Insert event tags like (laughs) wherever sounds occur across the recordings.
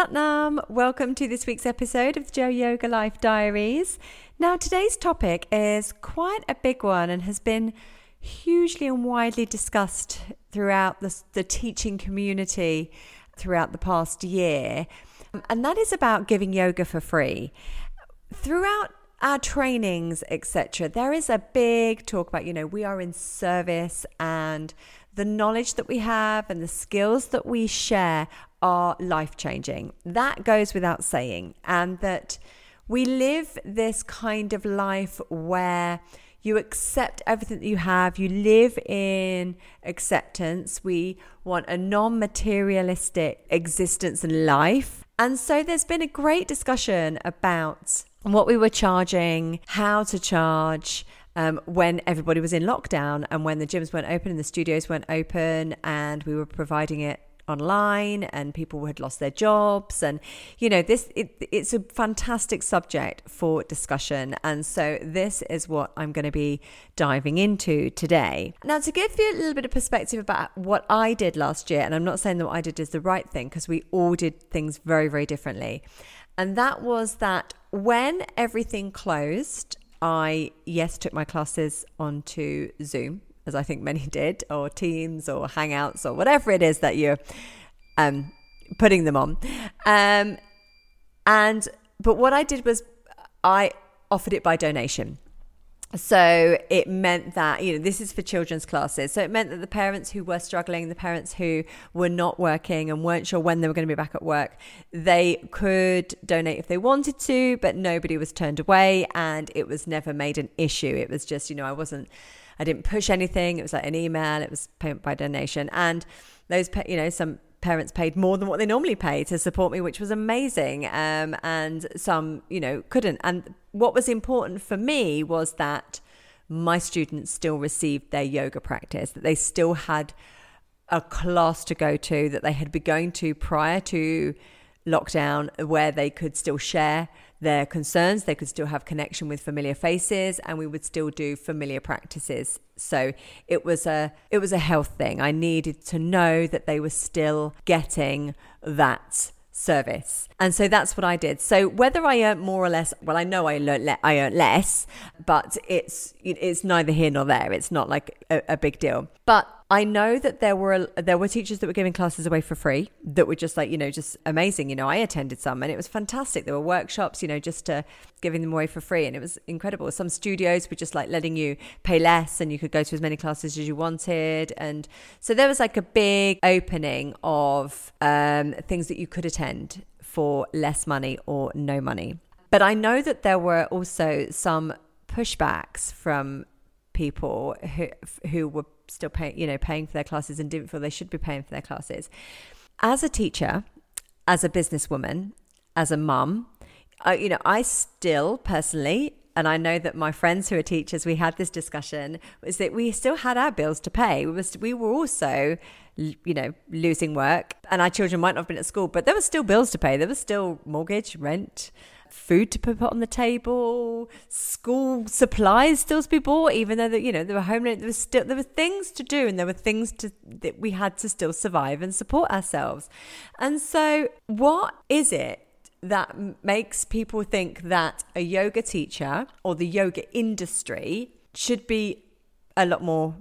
Satnam, welcome to this week's episode of the Jo Yoga Life Diaries. Now, today's topic is quite a big one and has been hugely and widely discussed throughout the, the teaching community throughout the past year, and that is about giving yoga for free. Throughout our trainings, etc., there is a big talk about, you know, we are in service and the knowledge that we have and the skills that we share are life changing. That goes without saying. And that we live this kind of life where you accept everything that you have, you live in acceptance. We want a non materialistic existence and life. And so there's been a great discussion about what we were charging, how to charge. Um, when everybody was in lockdown and when the gyms weren't open and the studios weren't open and we were providing it online and people had lost their jobs. And you know this it, it's a fantastic subject for discussion. And so this is what i'm going to be diving into today. Now to give you a little bit of perspective about what i did last year and i'm not saying that what i did is the right thing because we all did things very very differently. And that was that when everything closed i yes took my classes onto zoom as I think many (laughs) did, or Teams or Hangouts or whatever it is that you're um, putting them on. Um, and but what I did was I offered it by donation. So it meant that, you know, this is for children's classes. So it meant that the parents who were struggling, the parents who were not working and weren't sure when they were going to be back at work, they could donate if they wanted to, but nobody was turned away and it was never made an issue. It was just, you know, I wasn't I didn't push anything. It was like an email. It was payment by donation, and those you know some parents paid more than what they normally pay to support me, which was amazing. Um, and some you know couldn't. And what was important for me was that my students still received their yoga practice. That they still had a class to go to that they had been going to prior to lockdown where they could still share their concerns. They could still have connection with familiar faces, and we would still do familiar practices. So it was a it was a health thing. I needed to know that they were still getting that service. And so that's what I did. So whether I earned more or less, well, I know I learned le- I earned less, but it's it's neither here nor there. It's not like a, a big deal. But I know that there were there were teachers that were giving classes away for free that were just like you know just amazing. You know, I attended some and it was fantastic. There were workshops, you know, just to giving them away for free, and it was incredible. Some studios were just like letting you pay less, and you could go to as many classes as you wanted, and so there was like a big opening of um, things that you could attend for less money or no money. But I know that there were also some pushbacks from people who who were still paying, you know, paying for their classes and didn't feel they should be paying for their classes. As a teacher, as a businesswoman, as a mum, you know, I still personally, and I know that my friends who are teachers, we had this discussion, was that we still had our bills to pay. We was we were also, you know, losing work, and our children might not have been at school, but there were still bills to pay. There was still mortgage, rent, food to put on the table, school supplies still to be bought, even though that you know there were home there was still there were things to do and there were things to that we had to still survive and support ourselves. And so, what is it that makes people think that a yoga teacher or the yoga industry should be a lot more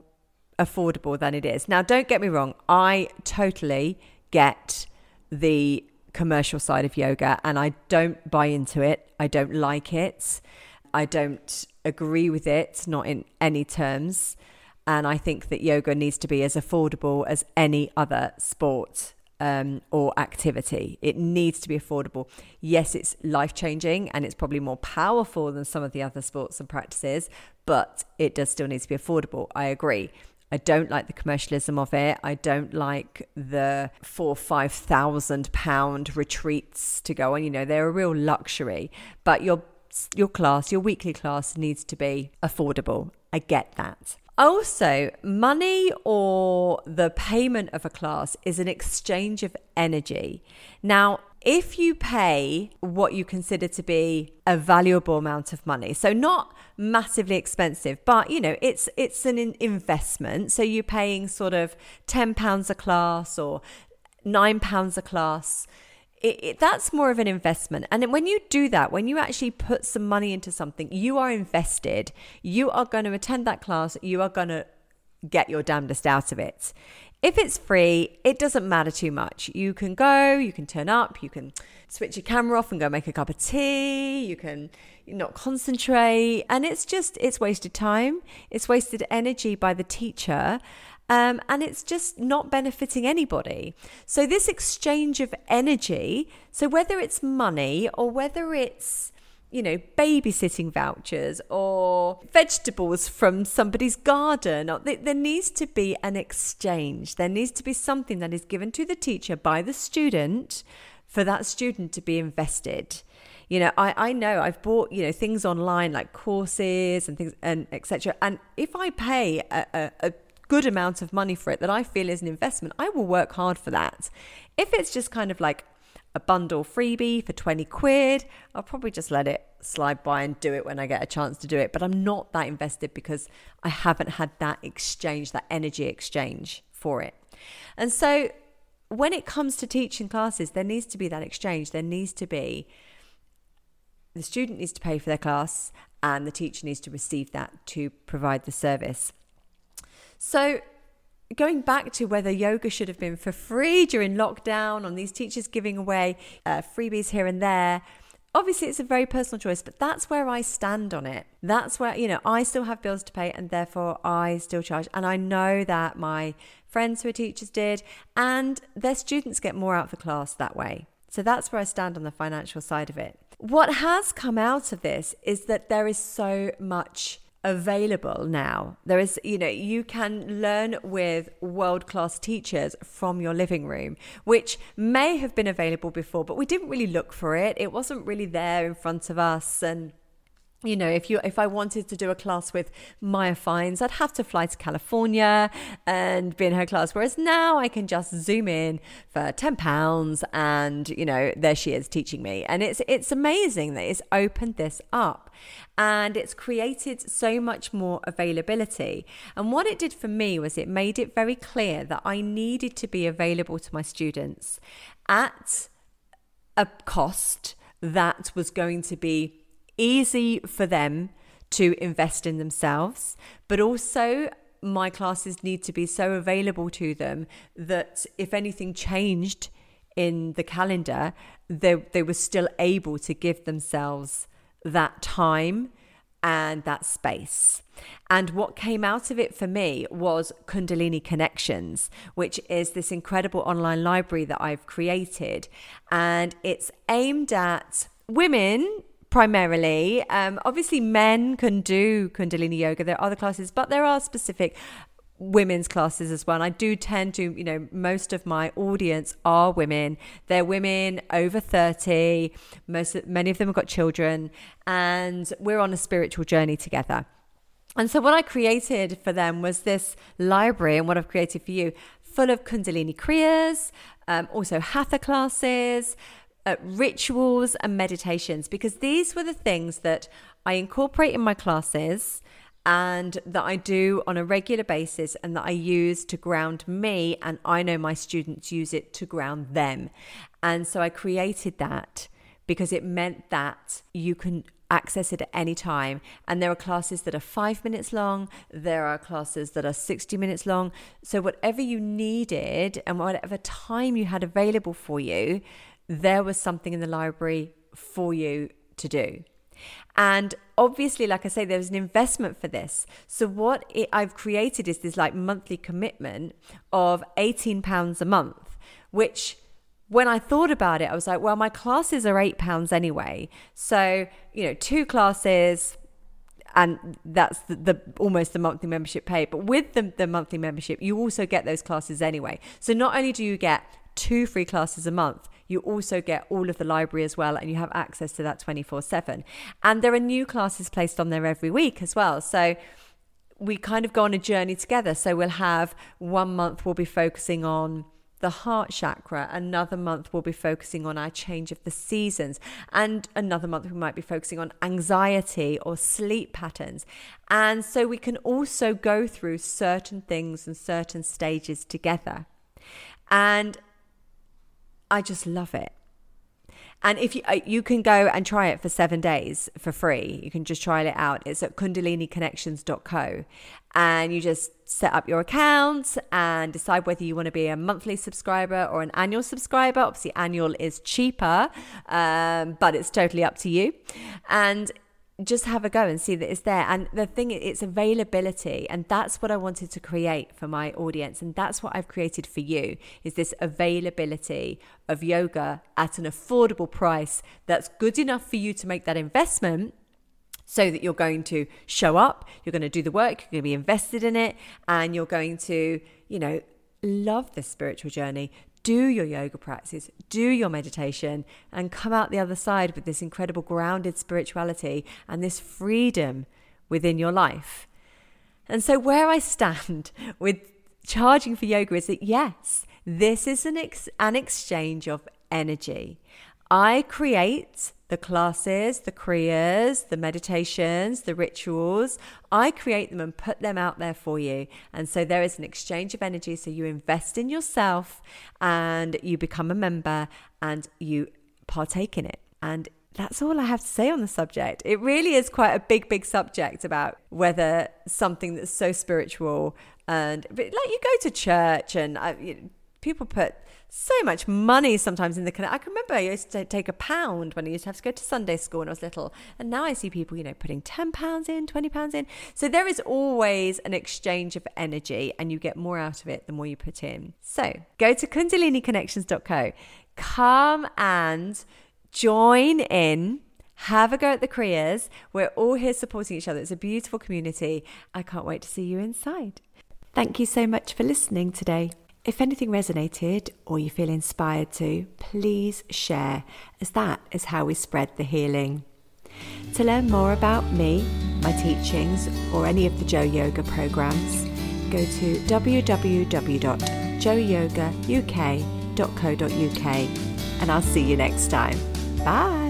affordable than it is? Now, don't get me wrong, I totally get the commercial side of yoga and I don't buy into it. I don't like it. I don't agree with it, not in any terms. And I think that yoga needs to be as affordable as any other sport um, or activity. It needs to be affordable. Yes, it's life changing and it's probably more powerful than some of the other sports and practices, but it does still need to be affordable. I agree. I don't like the commercialism of it. I don't like the four, five thousand pound retreats to go on. You know, they're a real luxury. But your your class, your weekly class needs to be affordable. I get that. Also, money or the payment of a class is an exchange of energy. Now, if you pay what you consider to be a valuable amount of money, so not massively expensive, but you know, it's it's an investment. So you're paying sort of ten pounds a class or nine pounds a class it, it, that's more of an investment. And when you do that, when you actually put some money into something, you are invested. You are going to attend that class. You are going to get your damnedest out of it. If it's free, it doesn't matter too much. You can go, you can turn up, you can switch your camera off and go make a cup of tea, you can not concentrate, and it's just, it's wasted time, it's wasted energy by the teacher. Um, and it's just not benefiting anybody. So, this exchange of energy, so whether it's money or whether it's you know, babysitting vouchers or vegetables from somebody's garden. There needs to be an exchange. There needs to be something that is given to the teacher by the student for that student to be invested. You know, I, I know I've bought, you know, things online like courses and things and etc. And if I pay a, a, a good amount of money for it that I feel is an investment, I will work hard for that. If it's just kind of like a bundle freebie for 20 quid, I'll probably just let it slide by and do it when I get a chance to do it. But I'm not that invested because I haven't had that exchange, that energy exchange for it. And so when it comes to teaching classes, there needs to be that exchange. There needs to be the student needs to pay for their class and the teacher needs to receive that to provide the service. So going back to whether yoga should have been for free during lockdown, on these teachers giving away uh, freebies here and there. Obviously, it's a very personal choice, but that's where I stand on it. That's where, you know, I still have bills to pay and therefore I still charge. And I know that my friends who are teachers did, and their students get more out of the class that way. So that's where I stand on the financial side of it. What has come out of this is that there is so much available now. There is, you know, you can learn with world class teachers from your living room, which may have been available before, but we didn't really look for it. It wasn't really there in front of us. And you know, if you if I wanted to do a class with Maya Fiennes, I'd have to fly to California and be in her class. Whereas now I can just zoom in for ten pounds, and you know, there she is teaching me. And it's it's amazing that it's opened this up, and it's created so much more availability. And what it did for me was it made it very clear that I needed to be available to my students at a cost that was going to be easy for them to invest in themselves, but also my classes need to be so available to them that if anything changed in the calendar, they, they were still able to give themselves that time and that space. And what came out of it for me was Kundalini Connections, which is this incredible online library that I've created. And it's aimed at women primarily. Um, obviously, men can do Kundalini yoga. There are other classes, but there are specific women's classes as well. And I do tend to, you know, most of my audience are women. They're women over 30. Most many of them have got children and we're on a spiritual journey together. And so what I created for them was this library and what I've created for you full of Kundalini Kriyas, um, also Hatha classes, uh, rituals and meditations because these were the things that I incorporate in my classes and that I do on a regular basis and that I use to ground me. And I know my students use it to ground them. And so I created that because it meant that you can access it at any time. And there are classes that are five minutes long, there are classes that are 60 minutes long. So, whatever you needed and whatever time you had available for you, there was something in the library for you to do. And obviously, like I say, there's an investment for this. So what it, I've created is this like monthly commitment of £18 a month, which when I thought about it, I was like, well, my classes are £8 anyway. So, you know, two classes, and that's the, the, almost the monthly membership pay. But with the, the monthly membership, you also get those classes anyway. So not only do you get two free classes a month, you also get all of the library as well, and you have access to that 24 7. And there are new classes placed on there every week as well. So we kind of go on a journey together. So we'll have one month we'll be focusing on the heart chakra. Another month, we'll be focusing on our change of the seasons. And another month, we might be focusing on anxiety or sleep patterns. And so we can also go through certain things and certain stages together. And I just love it. And if you, uh, you can go and try it for seven days for free, you can just trial it out. It's at kundaliniconnections.co. And you just set up your account and decide whether you want to be a monthly subscriber or an annual subscriber. Obviously, annual is cheaper, um, but it's totally up to you. And just have a go and see that it's there. And the thing, it's availability, and that's what I wanted to create for my audience, and that's what I've created for you: is this availability of yoga at an affordable price that's good enough for you to make that investment. So that you're going to show up, you're going to do the work, you're going to be invested in it, and you're going to, you know, love this spiritual journey, do your yoga practice, do your meditation, and come out the other side with this incredible grounded spirituality and this freedom within your life. And so, where I stand (laughs) with charging for yoga is that yes, this is an, ex- an exchange of energy. I create the classes, the kriyas, the meditations, the rituals. I create them and put them out there for you. And so there is an exchange of energy. So you invest in yourself and you become a member and you partake in it. And that's all I have to say on the subject. It really is quite a big, big subject about whether something that's so spiritual and like you go to church and uh, I, know, people put so much money sometimes in the I can remember I used to take a pound when I used to have to go to Sunday school when I was little, and now I see people, you know, putting ten pounds in, twenty pounds in. So there is always an exchange of energy, and you get more out of it the more you put in. So go to KundaliniConnections.co, come and join in. Have a go at the Kriyas. We're all here supporting each other. It's a beautiful community. I can't wait to see you inside. Thank you so much for listening today. If anything resonated or you feel inspired to, please share, as that is how we spread the healing. To learn more about me, my teachings, or any of the Jo Yoga programs, go to www.joeyogauk.co.uk and I'll see you next time. Bye.